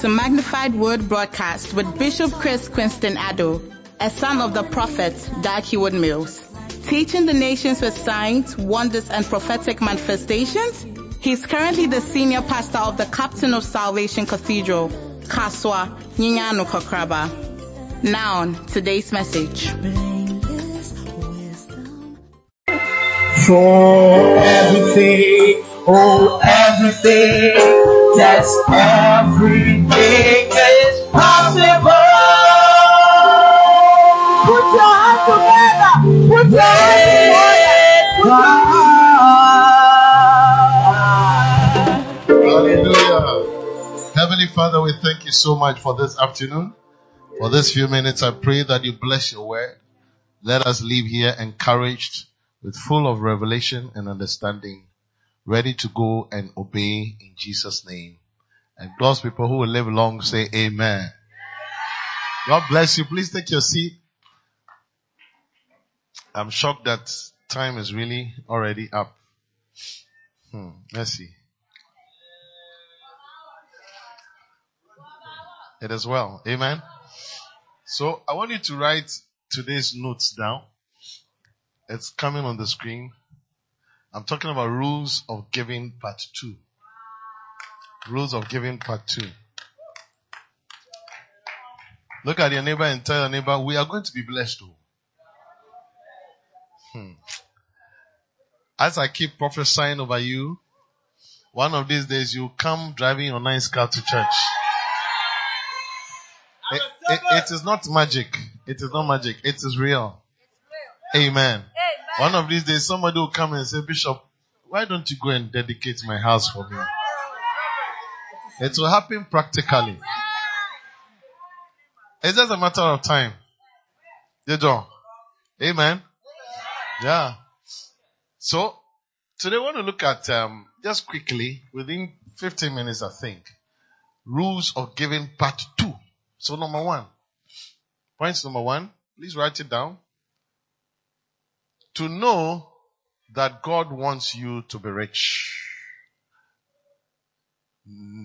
to Magnified Word Broadcast with Bishop Chris Quinston Addo, a son of the prophet Heward Mills. Teaching the nations with signs, wonders, and prophetic manifestations, he is currently the senior pastor of the Captain of Salvation Cathedral, Kasoa Nyanyano Kokraba. Now, on today's message. For everything, oh everything, yes, everything is possible. Put your hands together. Put your hands together. Hallelujah. Heavenly Father, we thank you so much for this afternoon. For this few minutes, I pray that you bless your word. Let us leave here encouraged with full of revelation and understanding, ready to go and obey in Jesus' name. And those people who will live long say amen. God bless you. Please take your seat. I'm shocked that time is really already up. Hmm, let's see. It is well. Amen. So I want you to write today's notes down. It's coming on the screen. I'm talking about rules of giving part two. Rules of giving part two. Look at your neighbor and tell your neighbor, we are going to be blessed too. Hmm. As I keep prophesying over you, one of these days you come driving your nice car to church. It, it- it is not magic. It is not magic. It is real. Amen. One of these days somebody will come and say, Bishop, why don't you go and dedicate my house for me? It will happen practically. It's just a matter of time. You know? Amen. Yeah. So today I want to look at um, just quickly within 15 minutes, I think, rules of giving part two. So number one, points number one, please write it down. To know that God wants you to be rich.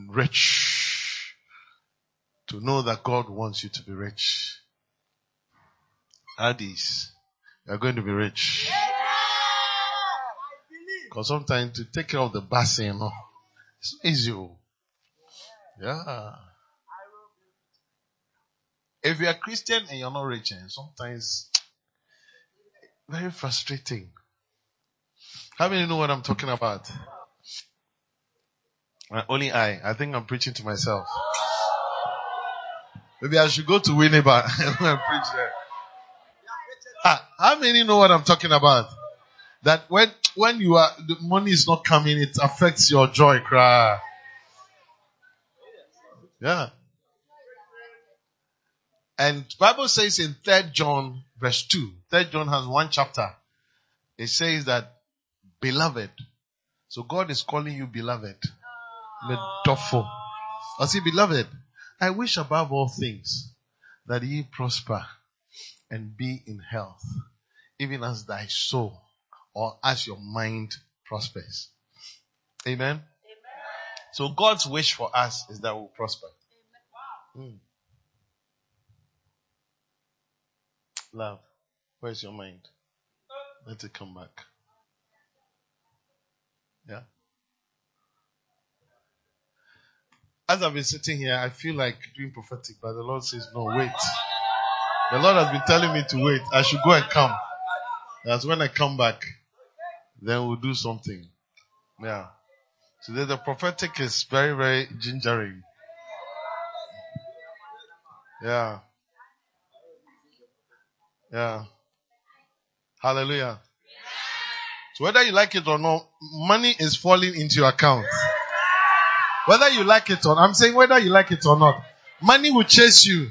Rich. To know that God wants you to be rich. Addis, you are going to be rich. Because sometimes to take care of the basin, you know, it's easy. oh. Yeah. If you're a Christian and you're not rich, and sometimes very frustrating. How many know what I'm talking about? Only I. I think I'm preaching to myself. Maybe I should go to Winneba and preach there. Ah, how many know what I'm talking about? That when when you are the money is not coming, it affects your joy, cry. Yeah. And Bible says in Third John verse two. Third John has one chapter. It says that beloved. So God is calling you beloved. Medofo. I say beloved. I wish above all things that ye prosper and be in health, even as thy soul or as your mind prospers. Amen. So God's wish for us is that we'll prosper. Mm. Love, where's your mind? Let it come back. Yeah. As I've been sitting here, I feel like doing prophetic, but the Lord says, no, wait. The Lord has been telling me to wait. I should go and come. That's when I come back. Then we'll do something. Yeah. Today the prophetic is very, very gingering. Yeah. Yeah. Hallelujah. So whether you like it or not, money is falling into your account. Whether you like it or not, I'm saying whether you like it or not, money will chase you.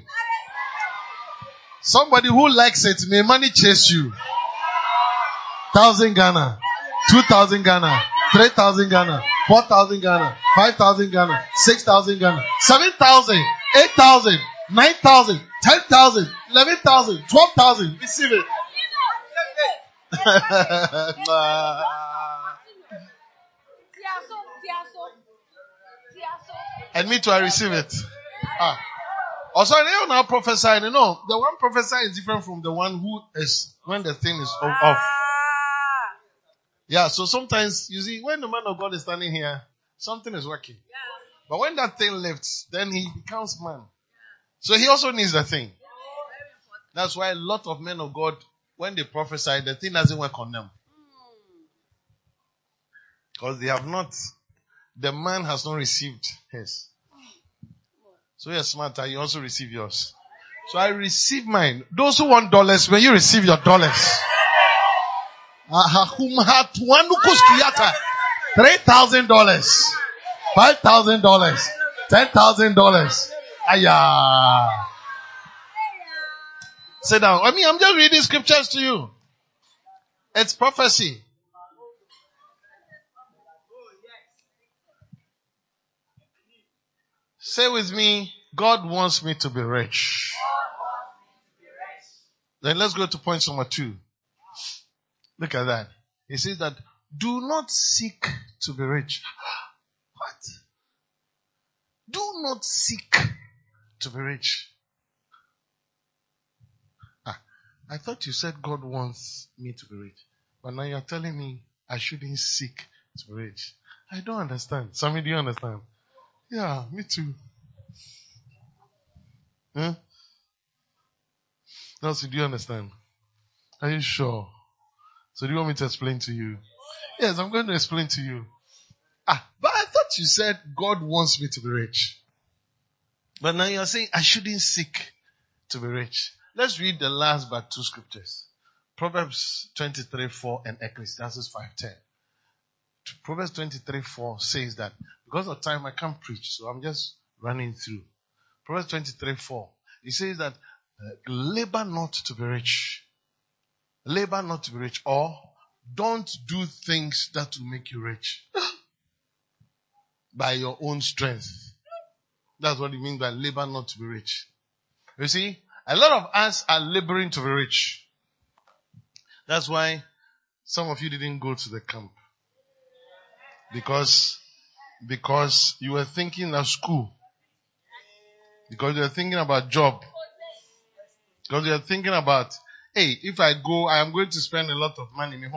Somebody who likes it, may money chase you. Thousand Ghana, two thousand Ghana, three thousand Ghana, four thousand Ghana, five thousand Ghana, six thousand Ghana, seven thousand, eight thousand, 9,000, 10,000, 11,000, 12,000. Receive it. And me too, I receive it. Ah. Also, they are now prophesying. You know, the one prophesying is different from the one who is when the thing is off. Yeah, so sometimes you see when the man of God is standing here, something is working. But when that thing lifts, then he becomes man. So he also needs the thing. That's why a lot of men of God, when they prophesy, the thing doesn't work on them. Because they have not, the man has not received his. So you're smarter, you also receive yours. So I receive mine. Those who want dollars, when you receive your dollars. Three thousand dollars. Five thousand dollars. Ten thousand dollars. Aya. Sit down. I mean, I'm just reading scriptures to you. It's prophecy. Say with me, God wants me to be rich. Then let's go to point number two. Look at that. He says that do not seek to be rich. What? Do not seek to be rich. Ah, I thought you said God wants me to be rich. But now you're telling me I shouldn't seek to be rich. I don't understand. Sammy, do you understand? Yeah, me too. Huh? Nancy, do you understand? Are you sure? So do you want me to explain to you? Yes, I'm going to explain to you. Ah, but I thought you said God wants me to be rich. But now you're saying I shouldn't seek to be rich. Let's read the last but two scriptures. Proverbs 23, 4 and Ecclesiastes 5, 10. Proverbs 23, 4 says that because of time I can't preach, so I'm just running through. Proverbs 23, 4. It says that uh, labor not to be rich. Labor not to be rich or don't do things that will make you rich by your own strength. That's what it means by labor not to be rich. You see, a lot of us are laboring to be rich. That's why some of you didn't go to the camp. Because, because you were thinking of school. Because you were thinking about job. Because you are thinking about, hey, if I go, I am going to spend a lot of money. Me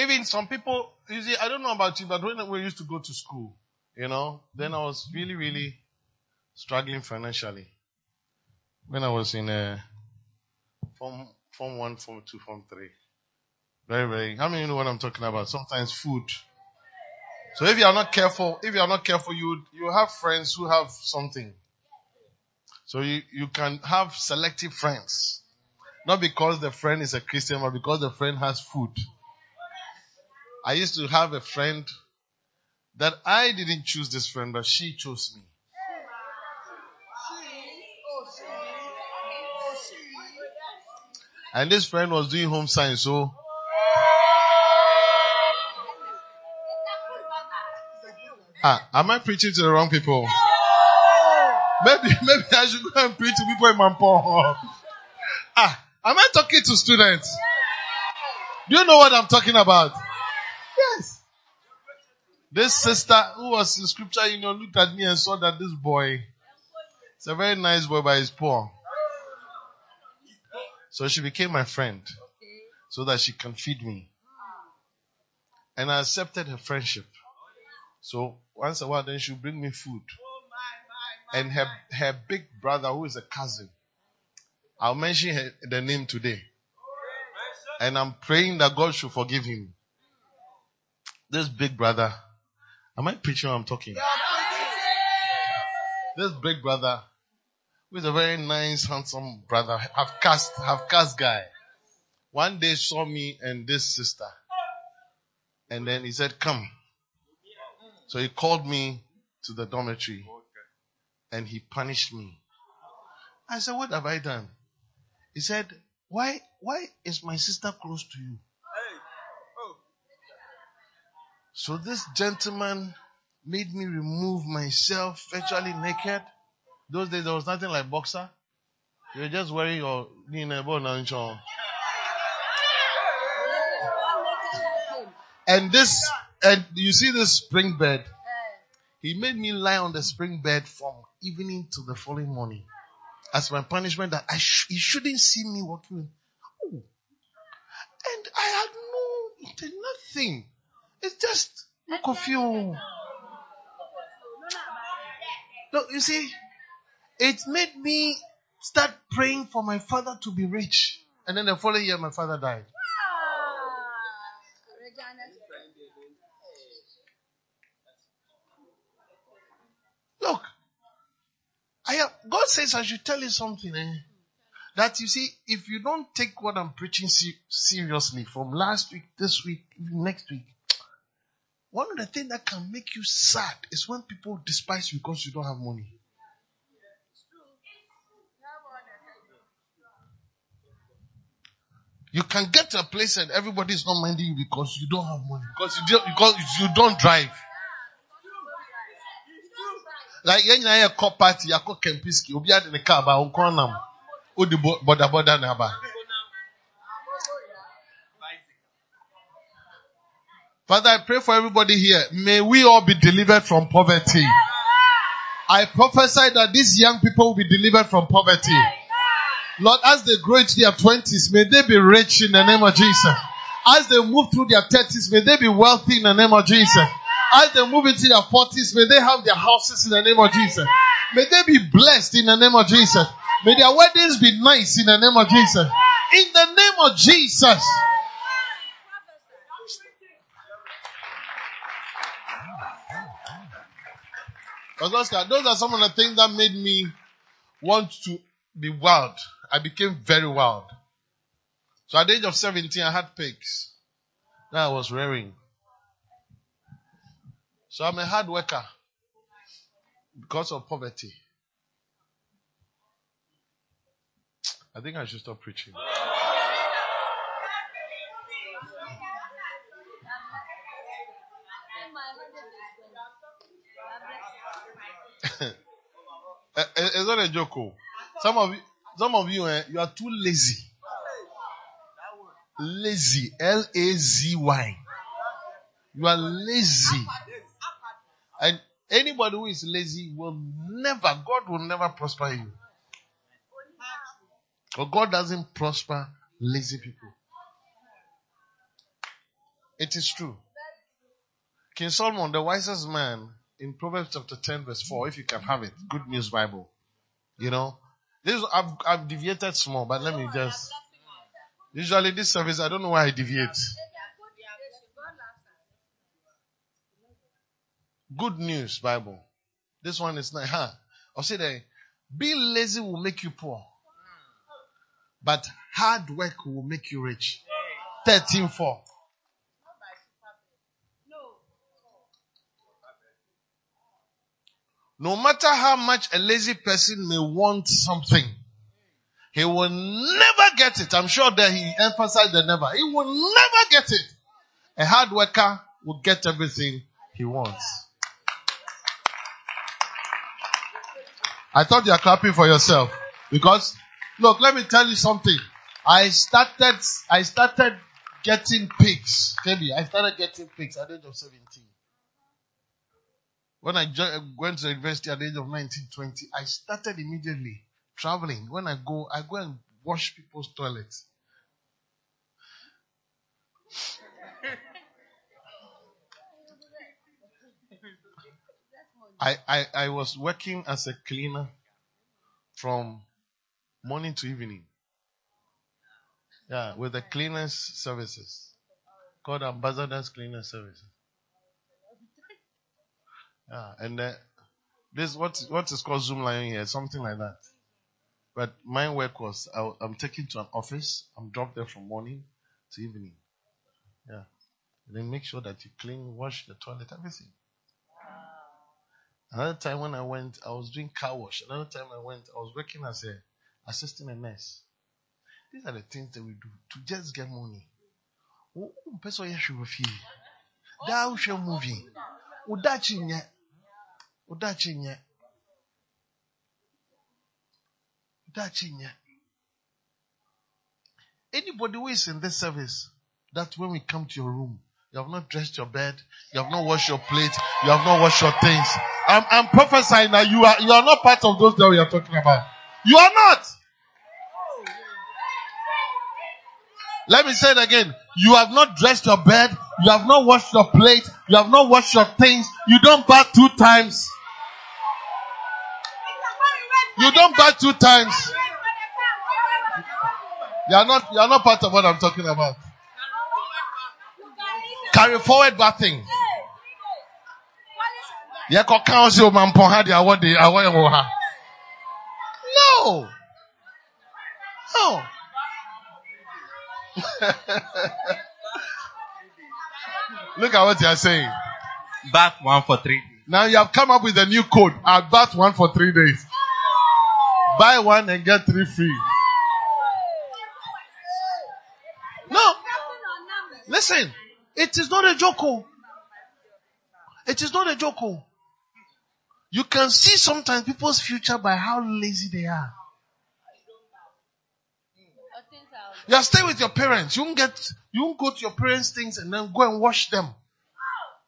Even some people, you see, I don't know about you, but when we used to go to school, you know, then I was really, really struggling financially. When I was in uh, form, form one, form two, form three. Very, very. How many you know what I'm talking about? Sometimes food. So if you are not careful, if you are not careful, you you have friends who have something. So you, you can have selective friends. Not because the friend is a Christian, but because the friend has food. I used to have a friend that I didn't choose this friend, but she chose me. And this friend was doing home science, so Ah, am I preaching to the wrong people? Maybe, maybe I should go and preach to people in Mampo. Ah, am I talking to students? Do you know what I'm talking about? This sister who was in scripture, you know, looked at me and saw that this boy is a very nice boy, but he's poor. So she became my friend so that she can feed me. And I accepted her friendship. So once a while, then she'll bring me food. And her, her big brother, who is a cousin, I'll mention her, the name today. And I'm praying that God should forgive him. This big brother, am I preaching or I'm talking? This big brother, who is a very nice, handsome brother, have cast, have cast guy. One day saw me and this sister. And then he said, come. So he called me to the dormitory and he punished me. I said, what have I done? He said, why, why is my sister close to you? So this gentleman made me remove myself virtually naked. Those days there was nothing like boxer. You were just wearing your and this and you see this spring bed. He made me lie on the spring bed from evening to the following morning as my punishment that I sh- he shouldn't see me walking. Oh. And I had no nothing. It's just. Look, you see, it made me start praying for my father to be rich. And then the following year, my father died. Look, I have, God says I should tell you something. Eh? That you see, if you don't take what I'm preaching seriously from last week, this week, next week, one of the things that can make you sad is when people despise you because you don't have money. You can get to a place and everybody is not minding you because you don't have money. Because you don't, because you don't drive. Like when you cop party, you call Kempinski, obi ade ne car ba onkon nam. O di boda boda na ba. Father, I pray for everybody here. May we all be delivered from poverty. I prophesy that these young people will be delivered from poverty. Lord, as they grow into their twenties, may they be rich in the name of Jesus. As they move through their thirties, may they be wealthy in the name of Jesus. As they move into their forties, may they have their houses in the name of Jesus. May they be blessed in the name of Jesus. May their weddings be nice in the name of Jesus. In the name of Jesus. Oscar, those are some of the things that made me want to be wild. I became very wild. So at the age of 17, I had pigs that I was rearing. So I'm a hard worker because of poverty. I think I should stop preaching. it's not a joke. Oh. Some of you, some of you, eh, you are too lazy. Lazy, L A Z Y. You are lazy. And anybody who is lazy will never, God will never prosper you. But God doesn't prosper lazy people. It is true. King Solomon, the wisest man, in Proverbs chapter 10, verse 4, if you can have it, Good News Bible. You know, this I've, I've deviated small, but let me just. Usually, this service, I don't know why I deviate. Good news, Bible. This one is not, huh? I'll say that being lazy will make you poor. But hard work will make you rich. 13 4. No matter how much a lazy person may want something, he will never get it. I'm sure that he emphasized the never. He will never get it. A hard worker will get everything he wants. I thought you are clapping for yourself. Because, look, let me tell you something. I started, I started getting pigs. Tell me, I started getting pigs at the age of 17. When I went to university at the age of 19, 20, I started immediately traveling. When I go, I go and wash people's toilets. I, I, I was working as a cleaner from morning to evening. Yeah, with the cleaners services called Ambassadors Cleaner Services. Yeah, and uh, this what what is called Zoom Zoomlion here, something like that. But my work was I, am taken to an office. I'm dropped there from morning to evening. Yeah, and then make sure that you clean, wash the toilet, everything. Another time when I went, I was doing car wash. Another time I went, I was working as a assistant a nurse. These are the things that we do to just get money. Wodakye nyɛ wodakye nyɛ anybody who is in this service that when we come to your room you have not dressed your bed you have not washed your plate you have not washed your things i'm, I'm prophesying that you are you are not part of those that we are talking about you are not Let me say it again. You have not dressed your bed. You have not washed your plate. You have not washed your things. You don't bath two times. You don't bath two times. You are not, you are not part of what I'm talking about. Carry forward bad bathing. No. No. Look at what you are saying. Bath one for three. Now you have come up with a new code. I bath one for three days. Buy one and get three free. No. Listen, it is not a joke. oh. It is not a joke. oh. You can see sometimes people's future by how lazy they are. You are staying with your parents. You won't get, you won't go to your parents' things and then go and wash them.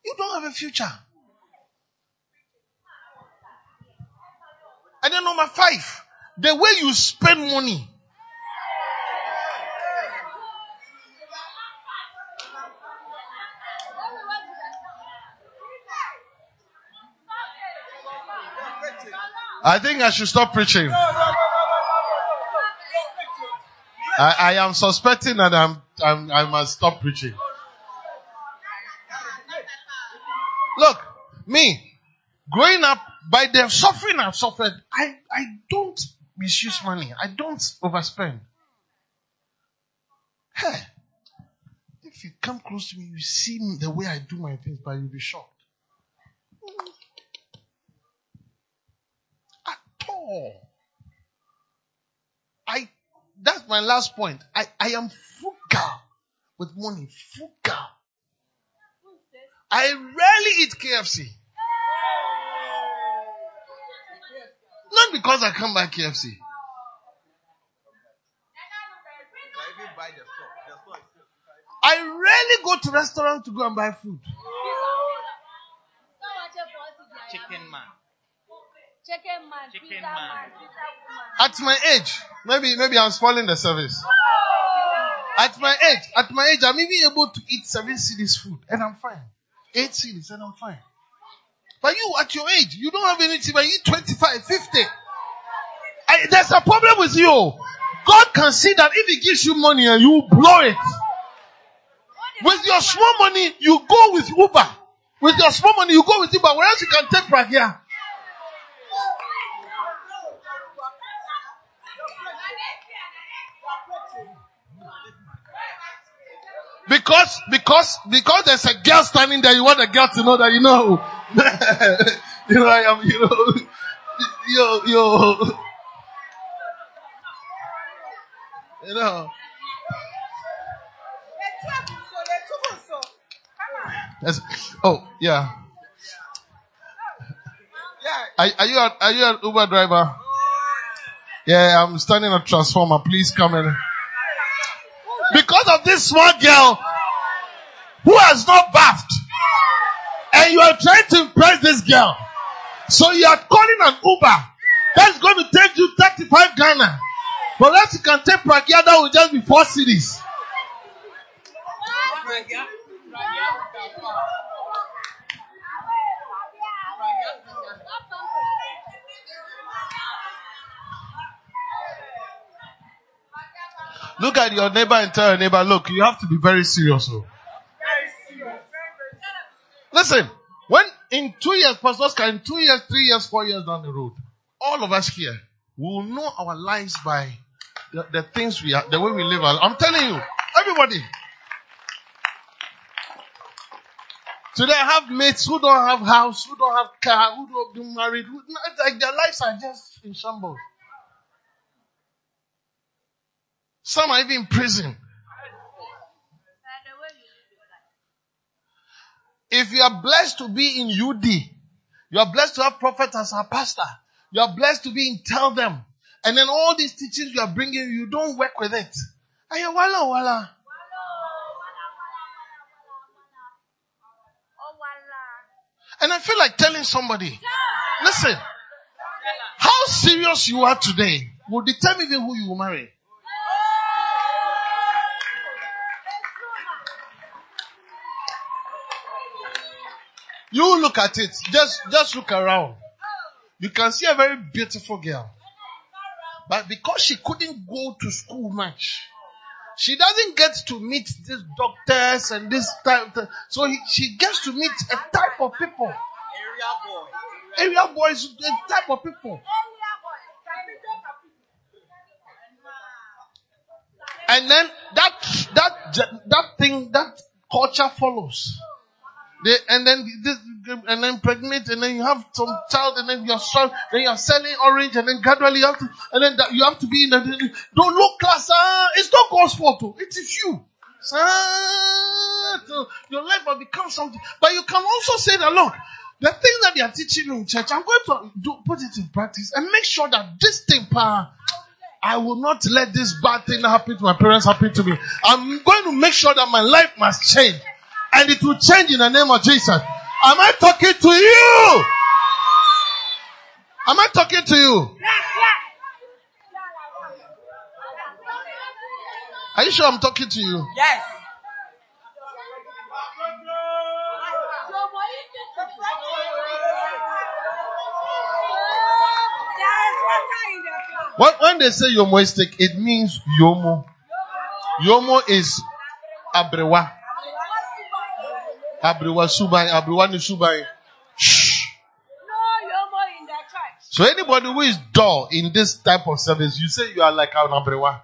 You don't have a future. And then number five, the way you spend money. I think I should stop preaching. I, I am suspecting that I'm, I'm, I must stop preaching. Look, me, growing up, by the suffering I've suffered, I, I don't misuse money. I don't overspend. Hey, if you come close to me, you see the way I do my things, but you'll be shocked. At all. I that's my last point. I, I am frugal with money. Frugal. I rarely eat KFC. Not because I come by KFC. I rarely go to restaurant to go and buy food. Chicken man. Chicken man, Chicken pizza man. man, pizza. At my age, maybe maybe I'm spoiling the service. At my age, at my age, I'm even able to eat seven cedis food and I'm fine. Eight cedis and I'm fine. But you, at your age, you don't have anything, but you eat 25, 50. There's a problem with you. God can see that if He gives you money and you blow it. With your small money, you go with Uber. With your small money, you go with Uber. Where else you can take Pragia? Because, because, because there's a girl standing there, you want the girl to know that you know, you know, I am, you know, you, you, Yes. Oh, yeah. Are, are you a, are you an Uber driver? Yeah, I'm standing at transformer. Please come in. Because of this small girl who has not bathed, and you are trying to impress this girl, so you are calling an Uber that's going to take you 35 Ghana. But else you can take Pragia that will just be four cedis. Look at your neighbor and tell your neighbor, look, you have to be very serious. Oh. Listen, when in two years, Pastor Oscar, in two years, three years, four years down the road, all of us here will know our lives by the, the things we are, the way we live. I'm telling you, everybody. Today I have mates who don't have house, who don't have car, who don't get married, who, like their lives are just in shambles. Some are even in prison. If you are blessed to be in UD, you are blessed to have prophet as our pastor. You are blessed to be in Tell Them. And then all these teachings you are bringing, you don't work with it. Aye, wala, wala. And I feel like telling somebody, listen, how serious you are today will determine who you will marry. You look at it. Just, just look around. You can see a very beautiful girl. But because she couldn't go to school much, she doesn't get to meet these doctors and this type. So he, she gets to meet a type of people. Area boys, Area boys a type of people. And then that that that thing that culture follows. They, and then this, and then pregnant, and then you have some child, and then you're strong, then you're selling orange, and then gradually you have to, and then that you have to be in the, don't look class, ah, it's not God's fault, oh. it is you. Ah, your life will become something. But you can also say that, look, the thing that they are teaching you in church, I'm going to do, put it in practice and make sure that this thing, pa, I will not let this bad thing happen to my parents happen to me. I'm going to make sure that my life must change and it will change in the name of Jesus. Am I talking to you? Am I talking to you? Are you sure I'm talking to you? Yes. When, when they say yomoistic, it means yomo. Yomo is abrewa. Abrewa subai, abrewa ni subai. Shh. No, you're more in the church. So anybody who is dull in this type of service, you say you are like an abrewa.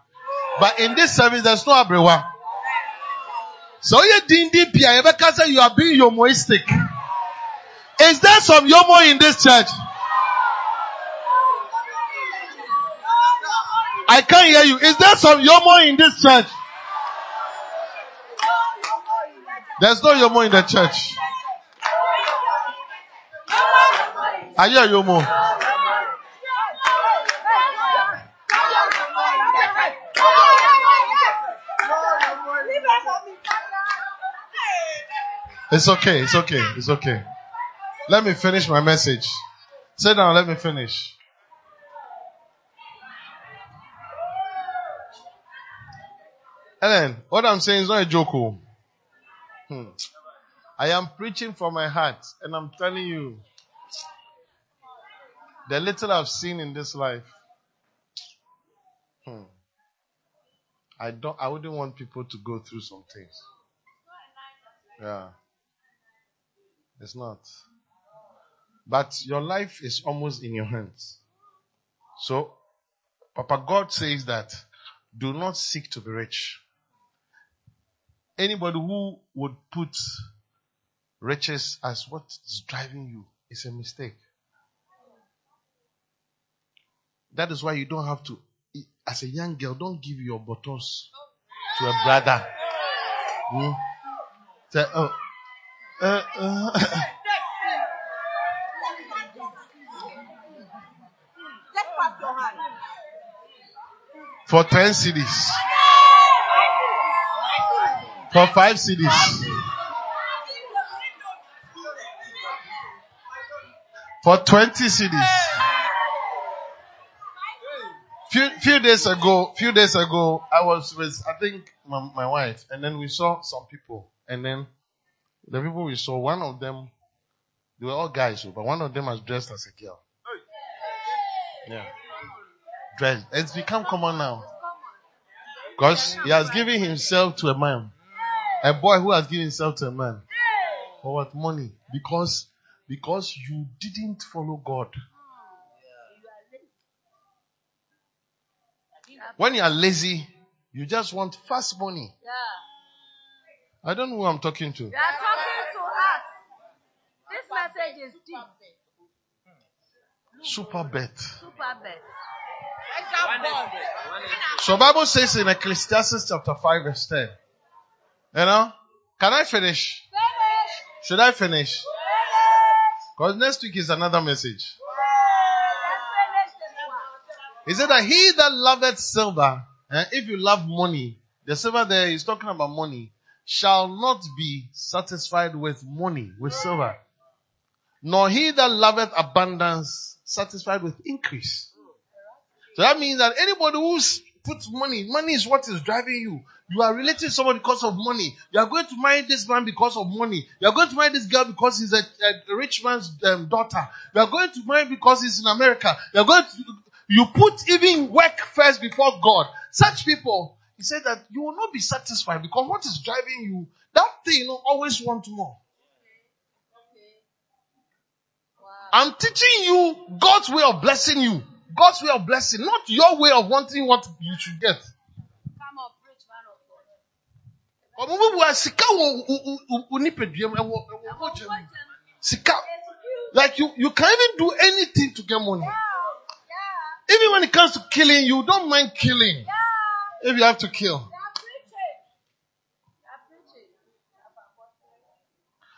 But in this service, there's no abrewa. So you dindi pia, you say you are being yomoistic. Is there some yomo in this church? I can't hear you. Is there some yomo in this church? There's no yomo in the church. Are you a yomo? It's okay. It's okay. It's okay. Let me finish my message. Sit down. Let me finish. Ellen, what I'm saying is not a joke. Oh. Hmm. I am preaching from my heart, and I'm telling you, the little I've seen in this life, hmm, I don't. I wouldn't want people to go through some things. Yeah, it's not. But your life is almost in your hands. So, Papa God says that do not seek to be rich. Anybody who would put riches as what is driving you is a mistake. That is why you don't have to, as a young girl, don't give your buttons to a brother. Hmm? Say, oh, uh, uh, for 10 cedis. For 5 cedis. For 20 cedis. Few, few days ago, few days ago, I was with, I think, my, my wife, and then we saw some people, and then the people we saw, one of them, they were all guys, oh, but one of them was dressed as a girl. Yeah. Dressed. It's become common now. Because he has given himself to a man. A boy who has given himself to a man. For what? Money. Because, because you didn't follow God. When you are lazy, you just want fast money. I don't know who I'm talking to. You are talking to us. This message is deep. Super bet. Super best. So Bible says in Ecclesiastes chapter 5 verse 10. You know? Can I finish? finish. Should I finish? Because next week is another message. He said that he that loveth silver, and if you love money, the silver there is talking about money, shall not be satisfied with money, with silver. Nor he that loveth abundance satisfied with increase. So that means that anybody who puts money, money is what is driving you. You are relating to someone because of money. You are going to marry this man because of money. You are going to marry this girl because he's a, a rich man's um, daughter. You are going to marry because he's in America. You are going to, you put even work first before God. Such people, he said that you will not be satisfied because what is driving you, that thing you know, always want more. I'm teaching you God's way of blessing you. God's way of blessing, not your way of wanting what you should get. Sika. Like you, you can even do anything to get money. yeah. Even when it comes to killing, you don't mind killing. yeah. If you have to kill.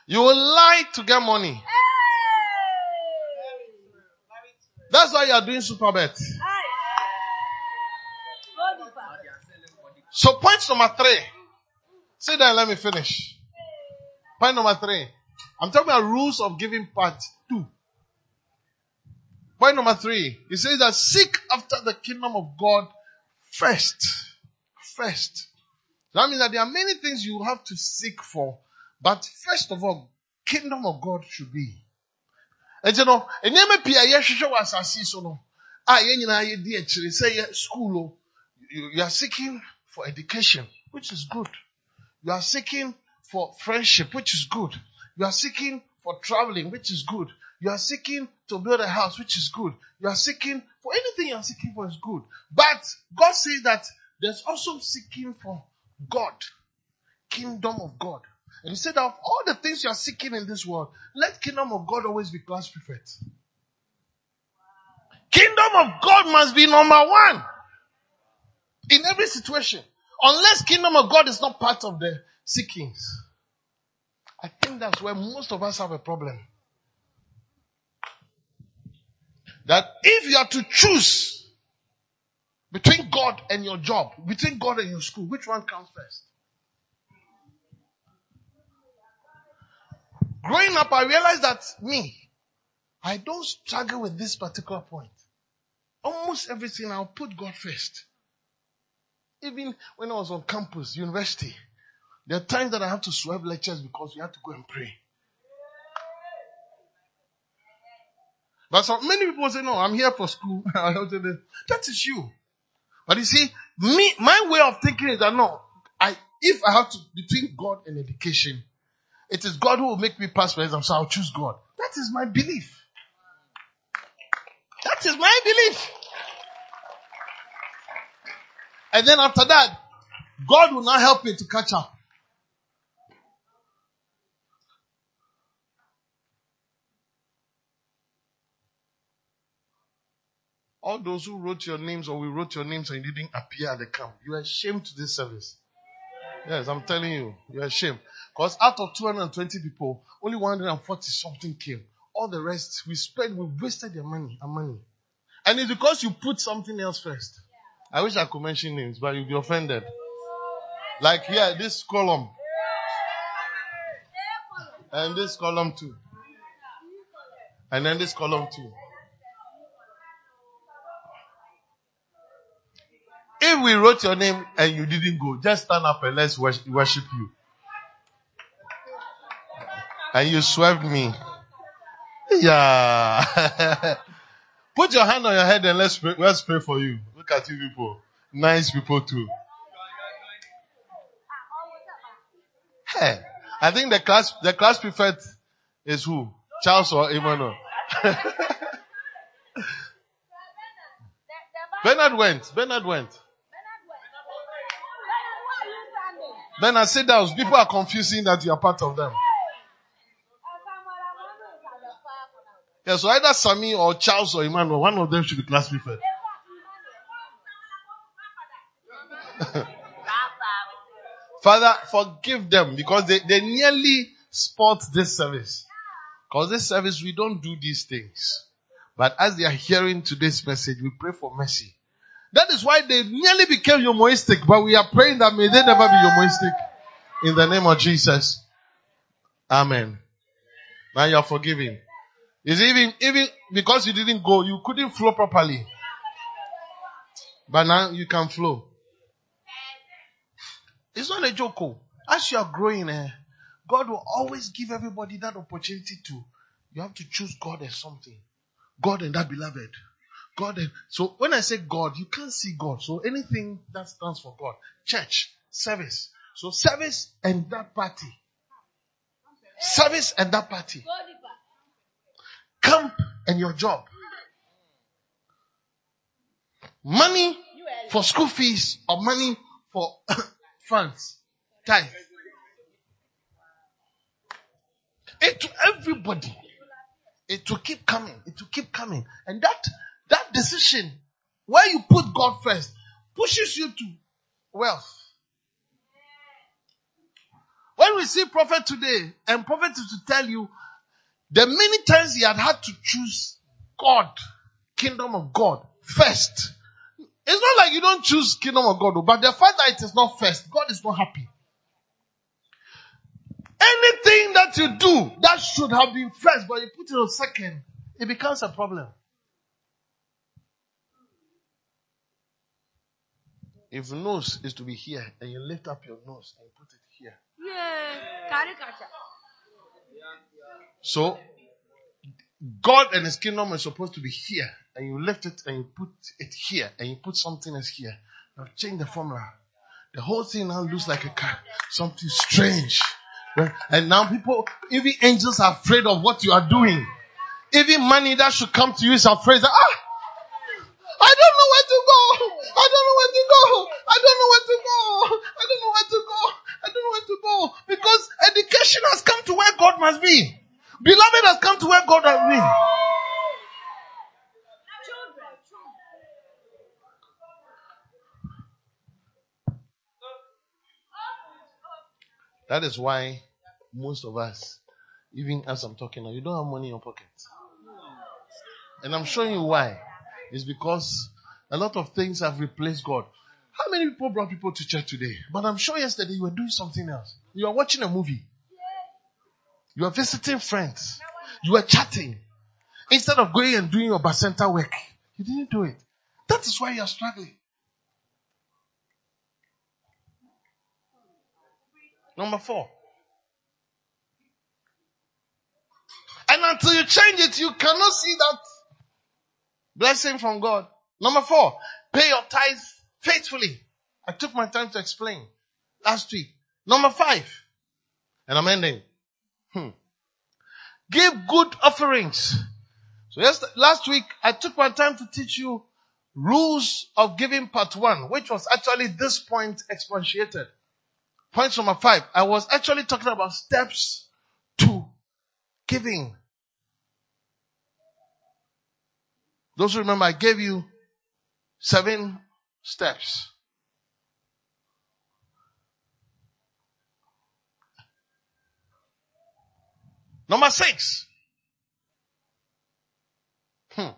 You will lie to get money. That's why you are doing super bet. So point number three. Sit down, let me finish. Point number three. I'm talking about rules of giving part two. Point number three. He says that seek after the kingdom of God first. First. That means that there are many things you have to seek for. But first of all, kingdom of God should be. Nti no, nneɛma pii a yɛhwehwɛ wɔ asase so no, a yɛn nyinaa yɛdi akyire sɛ yɛ school o, you are seeking for education, which is good. You are seeking for friendship, which is good. You are seeking for traveling, which is good. You are seeking to build a house, which is good. You are seeking for anything you are seeking for is good. But God says that there's also seeking for God, kingdom of God. And he said of all the things you are seeking in this world, let kingdom of God always be class prefect. Kingdom of God must be number one in every situation. Unless kingdom of God is not part of the seekings. I think that's where most of us have a problem. That if you are to choose between God and your job, between God and your school, which one comes first? Growing up, I realized that me, I don't struggle with this particular point. Almost everything I'll put God first. Even when I was on campus, university, there are times that I have to swerve lectures because we have to go and pray. But so many people say, no, I'm here for school. that is you. But you see, me, my way of thinking is that no, I, if I have to, between God and education, it is God who will make me pass my exam, so I'll choose God. That is my belief. That is my belief. And then after that, God will now help me to catch up. All those who wrote your names or we wrote your names and you didn't appear at the camp, you are ashamed to this service. Yes, I'm telling you, you're ashamed. Because out of 220 people, only 140 something came. All the rest, we spent, we wasted their money, our money. And it's because you put something else first. I wish I could mention names, but you'll be offended. Like here, this column. And this column too. And then this column too. If we wrote your name and you didn't go, just stand up and let's worship, you. And you swerved me. Yeah. Put your hand on your head and let's pray, let's pray for you. Look at you people. Nice people too. Hey, I think the class, the class prefect is who? Charles or Emmanuel? Bernard went. Bernard went. Bernard, said down. People are confusing that you are part of them. Yeah, so either Sammy or Charles or Emmanuel, one of them should be class prefect. Father, forgive them because they, they nearly spot this service. Because this service, we don't do these things. But as they are hearing today's message, we pray for mercy. That is why they nearly became homoistic, but we are praying that may they never be homoistic. In the name of Jesus. Amen. Now you are forgiven. Is even even because you didn't go, you couldn't flow properly. But now you can flow. It's not a joke. oh. As you are growing, eh, God will always give everybody that opportunity to. You have to choose God as something. God and that beloved. God so when I say God, you can't see God. So anything that stands for God, church, service. So service and that party. Service and that party. Camp and your job. Money for school fees or money for funds. Tithe. It to everybody. It will keep coming. It will keep coming. And that that decision where you put God first pushes you to wealth. When we see prophet today, and prophet is to tell you the many times he had had to choose God, kingdom of God first. It's not like you don't choose kingdom of God, but the fact that it is not first, God is not happy. Anything that you do that should have been first, but you put it on second, it becomes a problem. If nose is to be here and you lift up your nose and put it here. Yeah. So God and his kingdom is supposed to be here and you lift it and you put it here and you put something else here. Now change the formula. The whole thing now looks like a car, something strange. And now people, even angels are afraid of what you are doing. Even money that should come to you is afraid that, ah, I don't know where go. I don't know where to go. I don't know where to go. I don't know where to go. I don't know where to go. Because education has come to where God must be. Beloved has come to where God has been. That is why most of us, even as I'm talking now, you don't have money in your pocket. And I'm showing you why. It's because a lot of things have replaced God. How many people brought people to church today? But I'm sure yesterday you were doing something else. You are watching a movie. You are visiting friends. You are chatting. Instead of going and doing your bacenta work, you didn't do it. That is why you are struggling. Number four. And until you change it, you cannot see that blessing from God. Number four, pay your tithes faithfully. I took my time to explain last week. Number five, and I'm ending. Hmm. Give good offerings. So last week I took my time to teach you rules of giving part one, which was actually this point expatiated. Point number five, I was actually talking about steps to giving. Those who remember, I gave you seven steps. Number six. Hmm.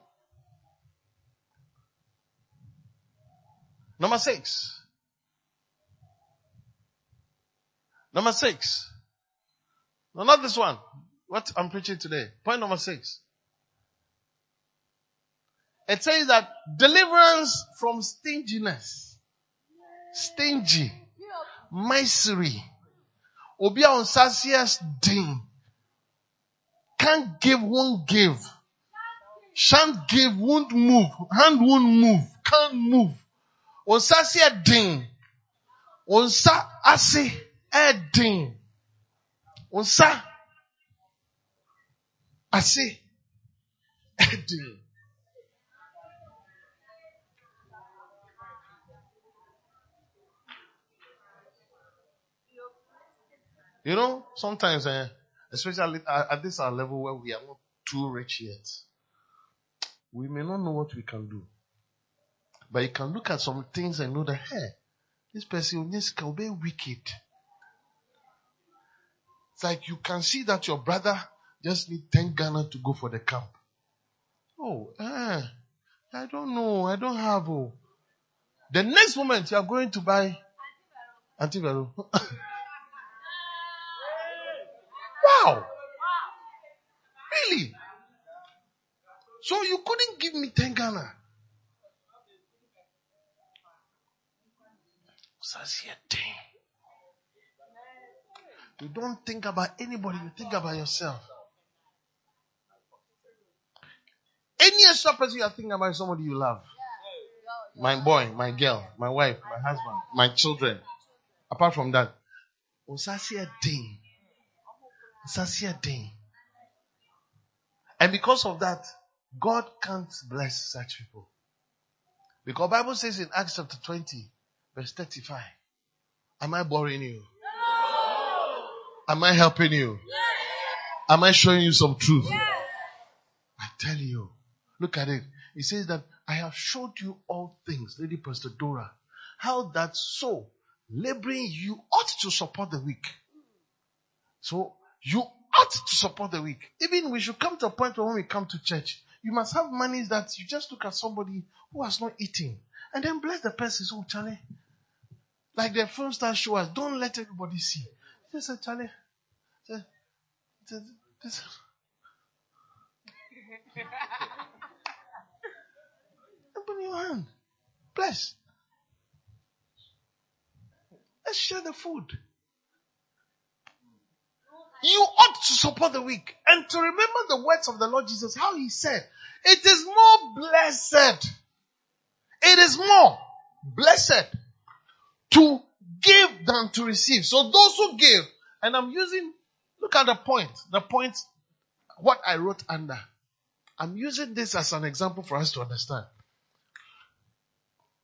Number six. Number six. No, not this one. What I'm preaching today. Point number six. It says that deliverance from stinginess. Stingy. Misery. Obi a onsasias din. Can't give, won't give. Shan't give, won't move. Hand won't move. Can't move. Onsasia din. Onsa ase din. Onsa ase din. You know, sometimes, eh, especially at, this our level where we are not too rich yet, we may not know what we can do. But you can look at some things and know that, hey, this person is be wicked. It's like you can see that your brother just need 10 Ghana to go for the camp. Oh, eh, I don't know. I don't have. Oh. The next moment you are going to buy antivero. wow. Really? So you couldn't give me 10 Ghana. That's your thing. You don't think about anybody, you think about yourself. Any extra person you are thinking about is somebody you love. My boy, my girl, my wife, my husband, my children. Apart from that, Osasia thing. Osasia thing. And because of that, God can't bless such people. Because Bible says in Acts chapter 20, verse 35, Am I boring you? No. Am I helping you? Yes. Am I showing you some truth? Yes. I tell you, look at it. It says that I have showed you all things, Lady Pastor Dora, how that so laboring you ought to support the weak. So you ought to support the weak. Even we should come to a point where when we come to church, you must have money that you just look at somebody who has not eaten and then bless the person. So, Charlie, like the film star show us, don't let everybody see. Just say, Charlie, say, this. Open your hand. Bless. Let's share the food. You ought to support the weak and to remember the words of the Lord Jesus, how he said, it is more blessed. It is more blessed to give than to receive. So those who give, and I'm using, look at the point, the point, what I wrote under. I'm using this as an example for us to understand.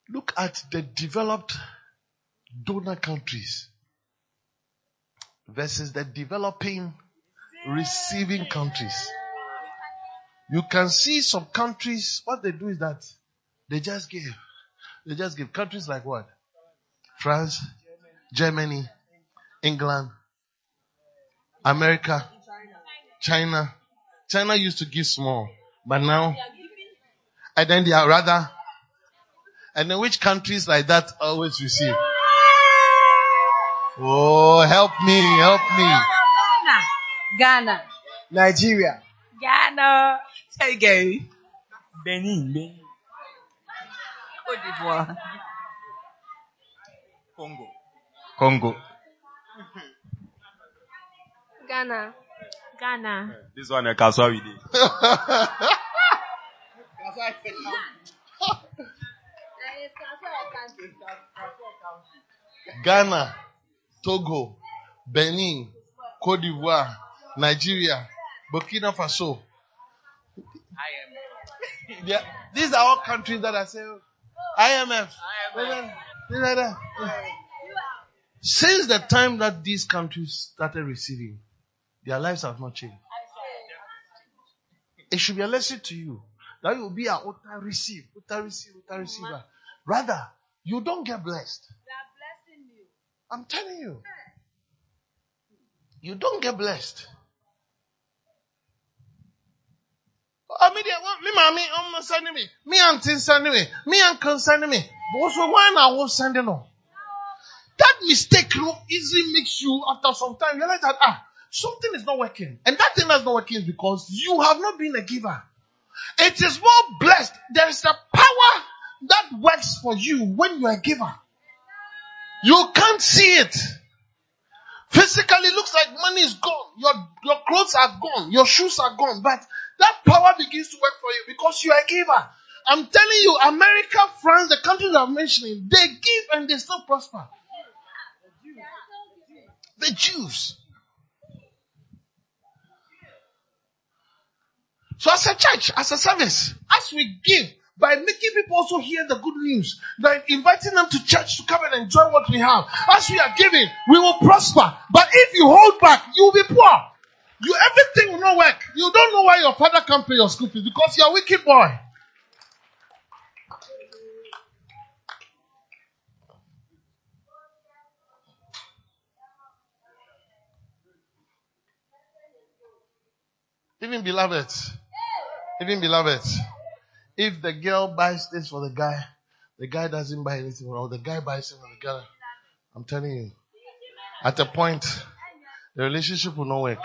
Look at the developed donor countries versus the developing receiving countries. You can see some countries, what they do is that they just give. They just give. Countries like what? France, Germany, England, America, China. China used to give small, but now, and then they are rather, and then which countries like that always receive? Oh, help me, help me. Ghana. Nigeria. Ghana. Say again. Benin. Benin. Cote d'Ivoire. Congo. Congo. Ghana. Ghana. This one, did. Ghana, Togo, Benin, Cote d'Ivoire, Nigeria, Burkina Faso. Yeah, these are all countries that I say IMF. Things like. Since the time that these countries started receiving, their lives have not changed. It should be a lesson to you that you will be an utter receive, utter receive, utter receiver. Rather, you don't get blessed. I'm telling you. You don't get blessed. I mean, me, mommy, I'm sending me. Me, auntie sending me. Me, uncle sending me. But also, why I was sending them? That mistake know, easily makes you, after some time, realize that, ah, something is not working. And that thing that's not working is because you have not been a giver. It is more blessed. There is a power that works for you when you are a giver. You can't see it. Physically looks like money is gone. Your, your clothes are gone. Your shoes are gone. But that power begins to work for you because you are a giver. I'm telling you, America, France, the countries I'm mentioning, they give and they still prosper. The Jews. So as a church, as a service, as we give, by making people also hear the good news, by inviting them to church to come and enjoy what we have, as we are giving, we will prosper. But if you hold back, you will be poor. You everything will not work. You don't know why your father can't pay your school fees because you're a wicked boy. Even beloved. Even beloved. If the girl buys this for the guy, the guy doesn't buy anything, or the guy buys it for the girl, I'm telling you, at a point, the relationship will not work.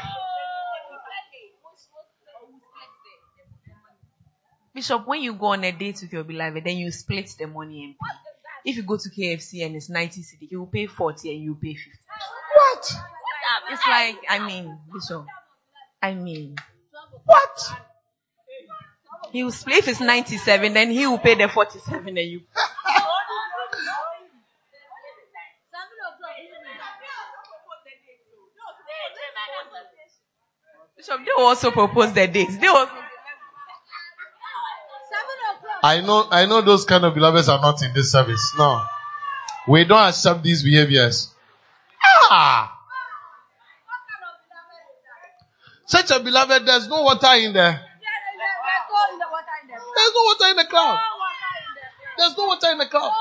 Bishop, when you go on a date with your beloved, then you split the money and pay. If you go to KFC and it's 90 cedi, he will pay 40 and you pay 50. What? It's like, I mean, Bishop, I mean, What? He will split if it's 97, then he will pay the 47 and you. Bishop, they also propose the dates. They. I know, I know those kind of beloveds are not in this service. No. We don't accept these behaviors. Ah! Such a beloved, there's no water in there. There's no water in the cloud. There's no water in the cloud.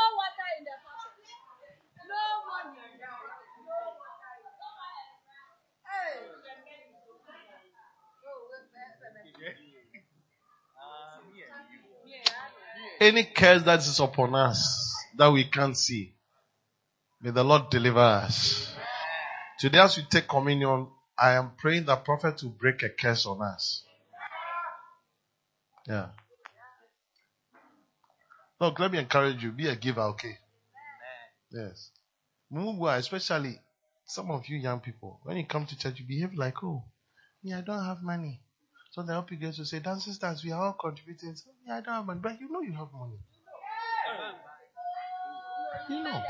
Any curse that is upon us that we can't see, may the Lord deliver us. Today, as we take communion, I am praying that prophet will break a curse on us. Yeah. Look, let me encourage you. Be a giver, okay? Yes. Especially some of you young people, when you come to church, you behave like, oh, me, I don't have money. So the help you guys to say, dance sisters, we are all contributing. So, yeah, I don't have money, but you know you have money. You know.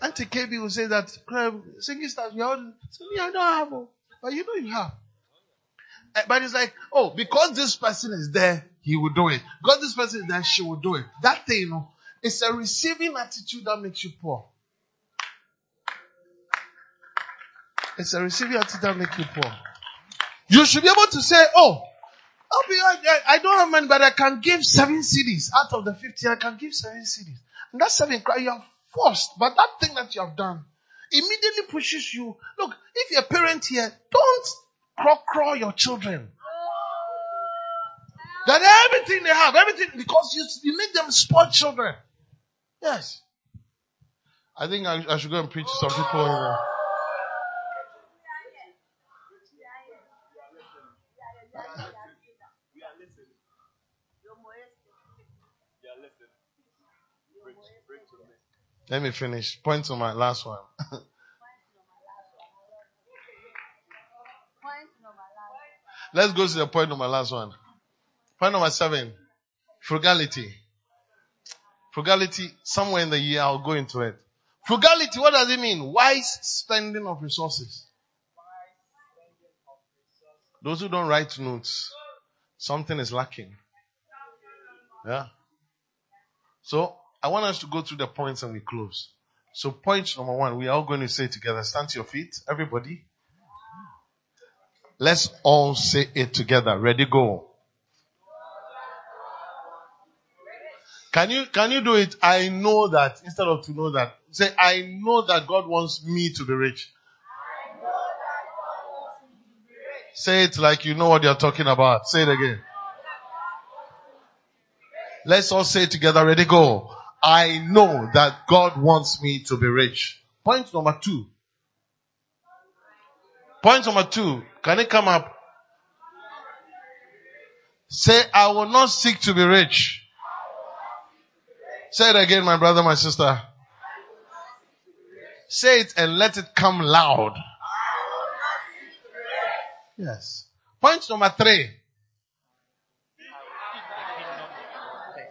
Auntie KB will say that, "Crab, singing stars, we are all, so me, I don't have, but you know you have. Eh, But it's like, oh, because this person is there, he will do it. God, this person there, she will do it. That thing, you know, it's a receiving attitude that makes you poor. It's a receiving attitude that makes you poor. You should be able to say, oh, be, I, I don't have money, but I can give seven cedis out of the 50. I can give seven cedis. And that seven, you are forced. But that thing that you have done immediately pushes you. Look, if you're a parent here, don't crawl, crawl your children. That everything they have, everything, because you, you make them spoiled children. Yes. I think I, I should go and preach to some people here. Let me finish. Point to my last one. Let's go to the point of my last one. Point number seven. Frugality. Frugality, somewhere in the year I'll go into it. Frugality, what does it mean? Wise spending of resources. Those who don't write notes, something is lacking. Yeah. So I want us to go through the points and we close. So point number one, we are all going to say together. Stand to your feet, everybody. Let's all say it together. Ready, go. Can you, can you do it? I know that instead of to know that. Say, I know that God wants me to be rich. Say it like you know what you're talking about. Say it again. Let's all say together. Ready, go. I know that God wants me to be rich. Point number two. Point number two. Can it come up? Say, I will not seek to be rich. Say it again, my brother, my sister. Say it and let it come loud. Yes. Point number three.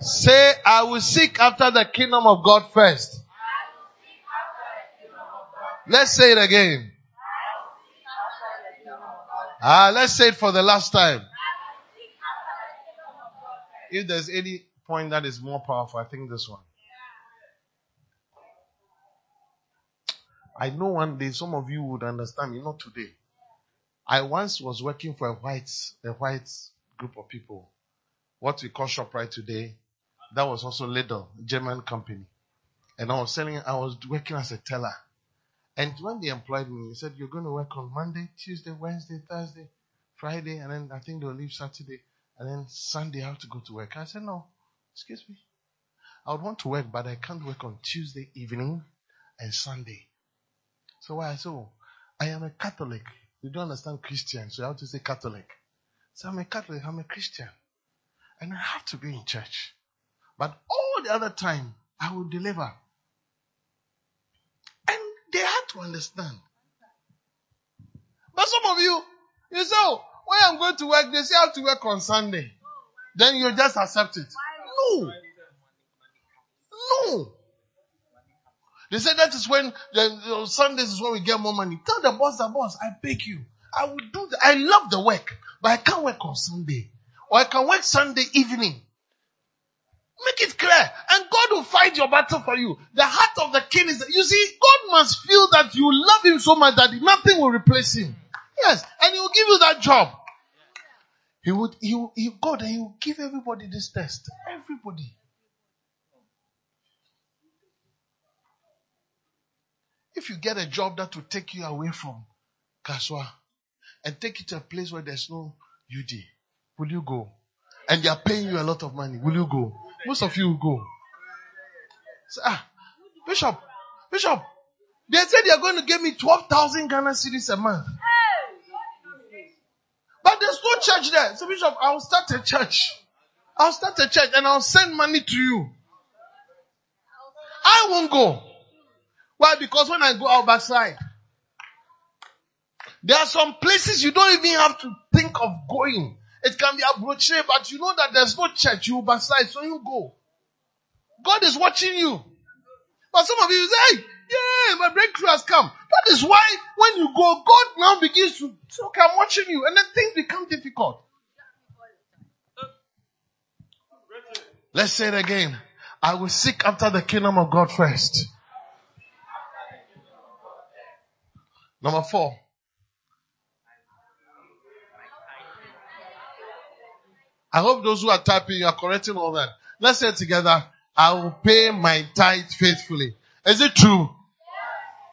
Say, I will seek after the kingdom of God first. Let's say it again. Ah, let's say it for the last time. If there's any point that is more powerful, I think this one. I know one day some of you would understand me, not today. I once was working for a white, a white group of people. What we call ShopRite today. That was also Lidl, German company. And I was selling, I was working as a teller. And when they employed me, they said, you're going to work on Monday, Tuesday, Wednesday, Thursday, Friday, and then I think they'll leave Saturday, and then Sunday I have to go to work. I said, no, excuse me. I would want to work, but I can't work on Tuesday evening and Sunday. So why? So I am a Catholic. You don't understand Christian, so I have to say Catholic. So I'm a Catholic, I'm a Christian. And I have to be in church. But all the other time, I will deliver. And they had to understand. But some of you, you say, oh, when I'm going to work, they say I have to work on Sunday. Then you just accept it. No. No. They say that is when the, the Sundays is when we get more money. Tell the boss, the boss, I beg you. I will do that. I love the work, but I can't work on Sunday. Or I can work Sunday evening. Make it clear. And God will fight your battle for you. The heart of the king is, you see, God must feel that you love him so much that nothing will replace him. Yes. And he will give you that job. He would, he will, he, God, he will give everybody this test. Everybody. If you get a job that will take you away from Kasoa and take you to a place where there's no UD, will you go? And they are paying you a lot of money, will you go? Most of you will go. So, ah, Bishop, Bishop, they said they are going to give me 12,000 Ghana cedis a month. There's no church there. So Bishop, I'll start a church. I'll start a church and I'll send money to you. I won't go. Why? Because when I go, I'll backslide. There are some places you don't even have to think of going. It can be Abroche, but you know that there's no church. You backslide, so you go. God is watching you. But some of you say, hey, yeah, my breakthrough has come. That is why when you go, God now begins to say, okay, I'm watching you. And then things become difficult. Let's say it again. I will seek after the kingdom of God first. Number four. I hope those who are typing, you are correcting all that. Let's say it together. I will pay my tithe faithfully. Is it true?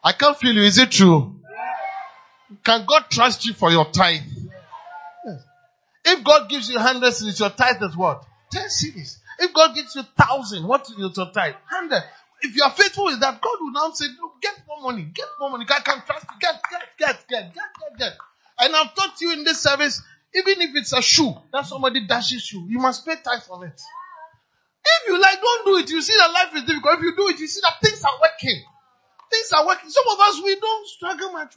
I can't feel you. Is it true? Can God trust you for your tithe? Yes. If God gives you hundred cedis, your tithe is what? Ten cedis. If God gives you thousand, what is your tithe? Hundred. If you are faithful with that, God will now say, Look, get more money, get more money. God can trust you. Get, get, get, get, get, get, get. And I've taught you in this service, even if it's a shoe that somebody dashes you, you must pay tithe on it. If you like, don't do it. You see that life is difficult. If you do it, you see that things are working. Things are working. Some of us, we don't struggle much.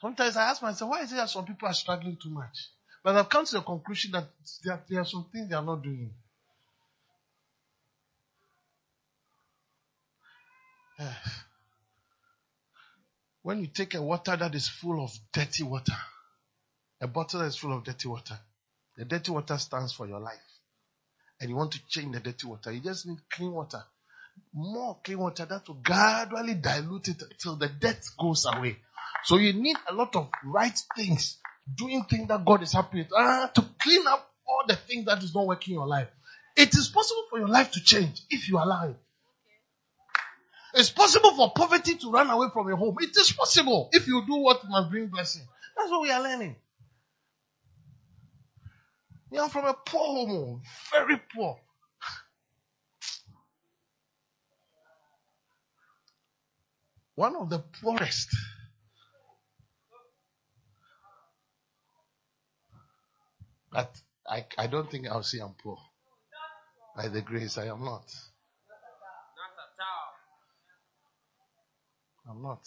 Sometimes I ask myself, why is it that some people are struggling too much? But I've come to the conclusion that there, there are some things they are not doing. When you take a water that is full of dirty water, a bottle that is full of dirty water, the dirty water stands for your life. And you want to change the dirty water, you just need clean water. More clean water that will gradually dilute it until the dirt goes away. So you need a lot of right things, doing things that God is happy with, ah, to clean up all the things that is not working in your life. It is possible for your life to change if you allow it. It's possible for poverty to run away from your home. It is possible if you do what must bring blessing. That's what we are learning. We are from a poor home, very poor. One of the poorest. But I, I don't think I'll say I'm poor. By the grace, I am not. I'm not.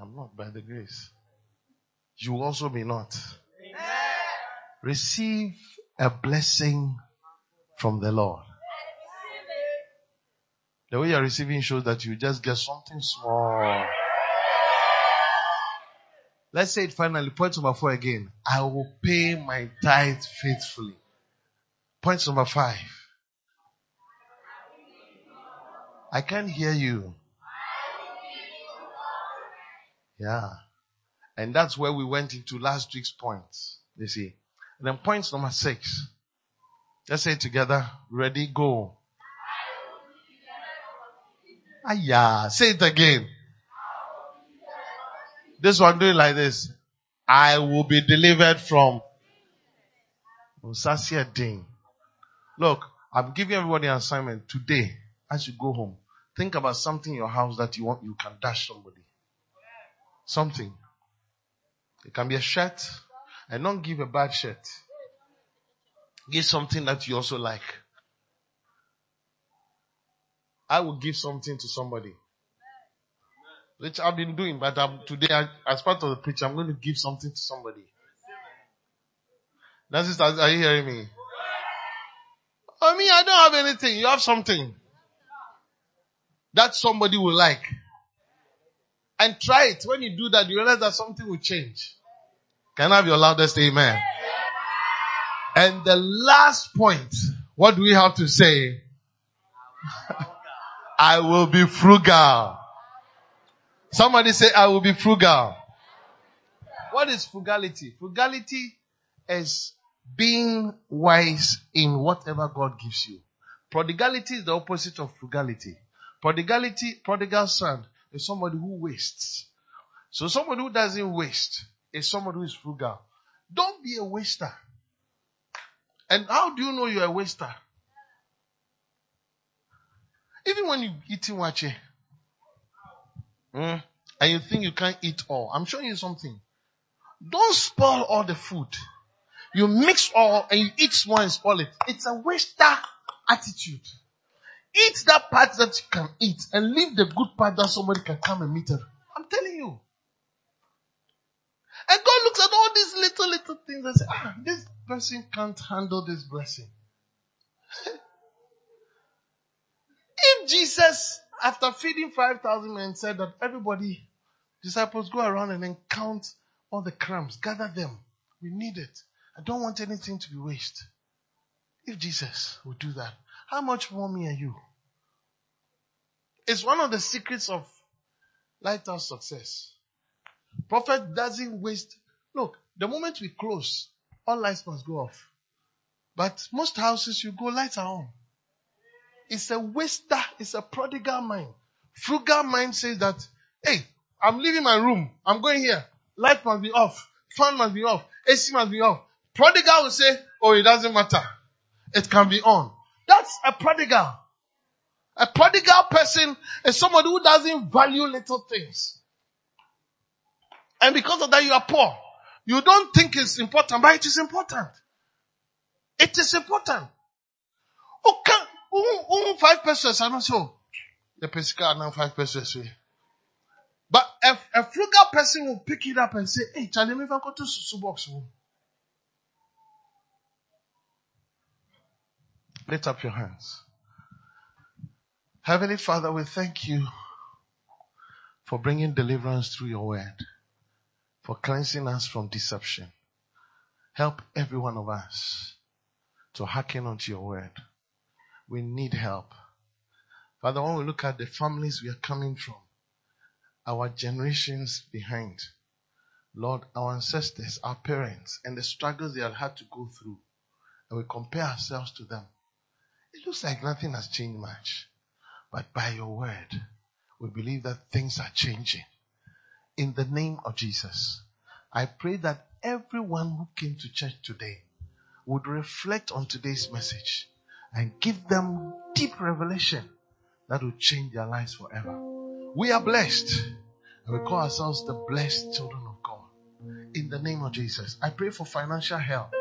I'm not by the grace. You also may not. Receive a blessing from the Lord. The way you're receiving shows that you just get something small. Let's say it finally. Point number four again. I will pay my tithe faithfully. Point number five. I can't hear you. Yeah. And that's where we went into last week's points. You see. And then point number six. Let's say it together. Ready, go. Yeah. Say it again. This one do it like this. I will be delivered from Osasia Ding. Look, I'm giving everybody an assignment today as you go home. Think about something in your house that you want, you can dash somebody. Something. It can be a shirt. And don't give a bad shirt. Give something that you also like. I will give something to somebody. Which I've been doing, but I'm, today, I, as part of the preach, I'm going to give something to somebody. That's it. Are you hearing me? Oh, I mean, I don't have anything. You have something that somebody will like. And try it. When you do that, you realize that something will change. Can I have your loudest amen? And the last point, what do we have to say? I will be frugal. Somebody say, I will be frugal. What is frugality? Frugality is being wise in whatever God gives you. Prodigality is the opposite of frugality. Prodigality, prodigal son is somebody who wastes. So somebody who doesn't waste is somebody who is frugal. Don't be a waster. And how do you know you're a waster? Even when you eating waakye, mm, and you think you can't eat all, I'm showing you something. Don't spoil all the food. You mix all and you eat small and spoil it. It's a waster attitude. Eat that part that you can eat and leave the good part that somebody can come and meet her. I'm telling you. And God looks at all these little, little things and says, ah, this person can't handle this blessing. Jesus, after feeding 5,000 men, said that everybody, disciples, go around and then count all the crumbs, gather them. We need it. I don't want anything to be wasted. If Jesus would do that, how much more me and you? It's one of the secrets of lighthouse success. Prophet doesn't waste. Look, the moment we close, all lights must go off. But most houses, you go, lights are on. It's a waster, it's a prodigal mind. Frugal mind says that, hey, I'm leaving my room. I'm going here. Light must be off. Fan must be off. AC must be off. Prodigal will say, oh, it doesn't matter. It can be on. That's a prodigal. A prodigal person is somebody who doesn't value little things. And because of that, you are poor. You don't think it's important, but it is important. It is important. Okay, um, five pesos, I'm sure. The pesca now five pesos. But a, a frugal person will pick it up and say, hey, Charlie, if I go to Susu box. Lift up your hands. Heavenly Father, we thank you for bringing deliverance through your word, for cleansing us from deception. Help every one of us to hearken unto your word. We need help. Father, when we look at the families we are coming from, our generations behind, Lord, our ancestors, our parents, and the struggles they have had to go through, and we compare ourselves to them, it looks like nothing has changed much. But by your word, we believe that things are changing. In the name of Jesus, I pray that everyone who came to church today would reflect on today's message and give them deep revelation that will change their lives forever. We are blessed and we call ourselves the blessed children of God. In the name of Jesus, I pray for financial help.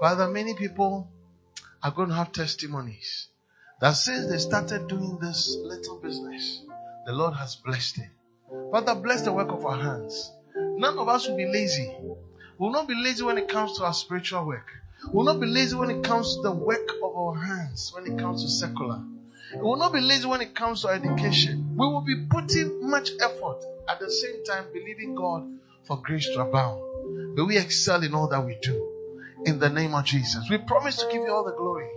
Father, many people are going to have testimonies that since they started doing this little business, the Lord has blessed it. Father, bless the work of our hands. None of us will be lazy. We will not be lazy when it comes to our spiritual work. We will not be lazy when it comes to the work of our hands, when it comes to secular. We will not be lazy when it comes to education. We will be putting much effort at the same time believing God for grace to abound. May we excel in all that we do. In the name of Jesus. We promise to give you all the glory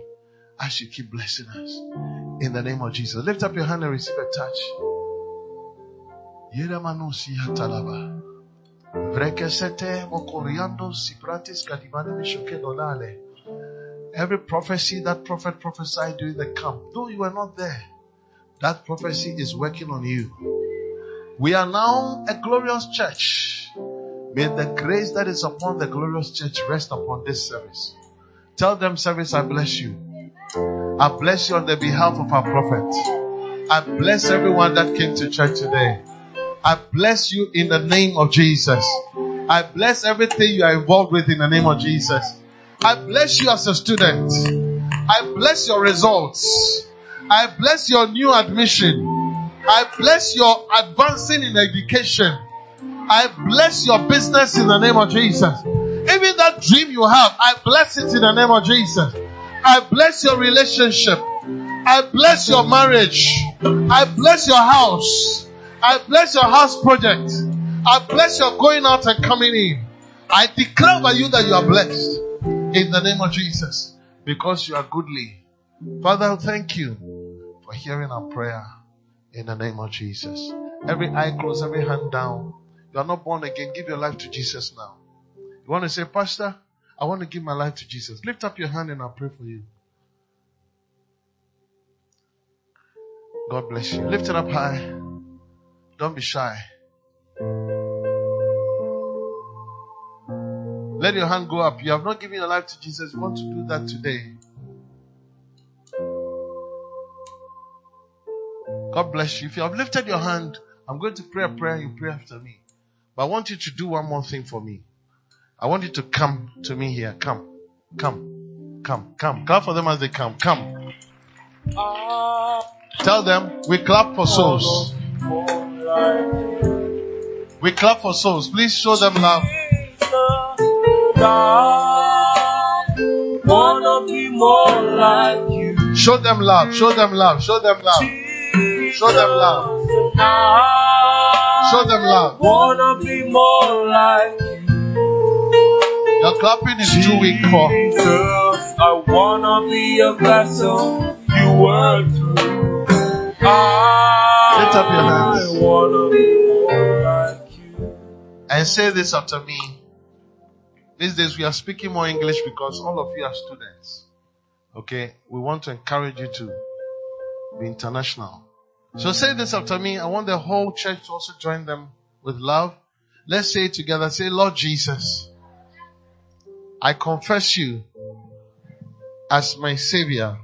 as you keep blessing us. In the name of Jesus. Lift up your hand and receive a touch. Every prophecy that prophet prophesied during the camp, though you were not there, that prophecy is working on you. We are now a glorious church. May the grace that is upon the glorious church rest upon this service. Tell them, service, I bless you. I bless you on the behalf of our prophet. I bless everyone that came to church today. I bless you in the name of Jesus. I bless everything you are involved with in the name of Jesus. I bless you as a student. I bless your results. I bless your new admission. I bless your advancing in education. I bless your business in the name of Jesus. Even that dream you have, I bless it in the name of Jesus. I bless your relationship. I bless your marriage. I bless your house. I bless your house project. I bless your going out and coming in. I declare by you that you are blessed in the name of Jesus because you are goodly. Father, thank you for hearing our prayer in the name of Jesus. Every eye closed, every hand down. You are not born again. Give your life to Jesus now. You want to say, Pastor, I want to give my life to Jesus. Lift up your hand and I'll pray for you. God bless you. Lift it up high. Don't be shy. Let your hand go up. You have not given your life to Jesus. You want to do that today. God bless you. If you have lifted your hand, I'm going to pray a prayer. You pray after me. But I want you to do one more thing for me. I want you to come to me here. Come. Come. Come. Come. Clap for them as they come. Come. Ah. Tell them we clap for souls. Oh, We clap for souls. Please show them love. Show them love. Show them love. Show them love. Show them love. Show them love. Wanna be more like you. Your clapping is too weak for. I wanna be a vessel you work through. Lift up your hands. wanna be like you. And say this after me. These days we are speaking more English because all of you are students. Okay? We want to encourage you to be international. So say this after me. I want the whole church to also join them with love. Let's say it together. Say, Lord Jesus, I confess you as my savior,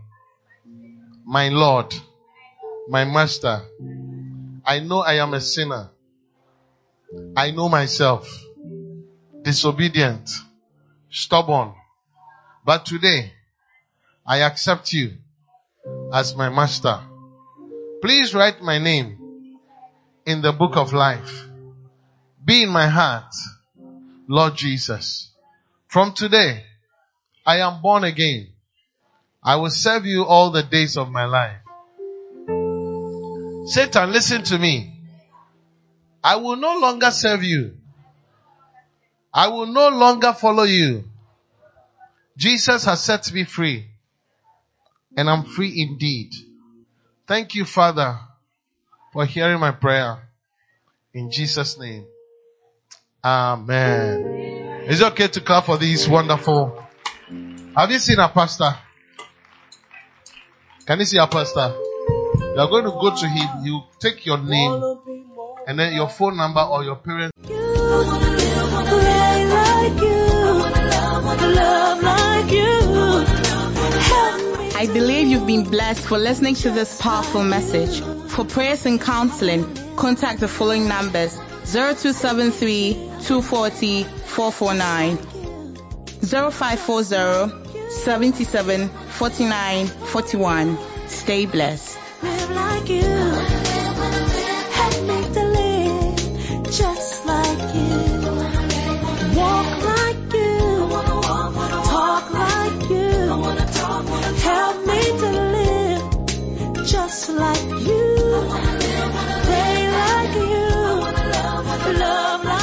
my Lord, my master. I know I am a sinner. I know myself disobedient, stubborn. But today, I accept you as my master. Please write my name in the book of life. Be in my heart, Lord Jesus. From today, I am born again. I will serve you all the days of my life. Satan, listen to me. I will no longer serve you. I will no longer follow you. Jesus has set me free. And I'm free indeed. Thank you, Father, for hearing my prayer. In Jesus' name. Amen. Is it okay to clap for these wonderful? Have you seen a pastor? Can you see a pastor? You are going to go to him. You take your name and then your phone number or your parents. Pray like you, love like you. Help me. I believe you've been blessed for listening to this powerful message. For prayers and counseling, contact the following numbers 0273 240 449 0540 77 49 41. Stay blessed live like you. And make the live just like you. Walk like you. Talk like you. Help me to live just like you. Like you. Love like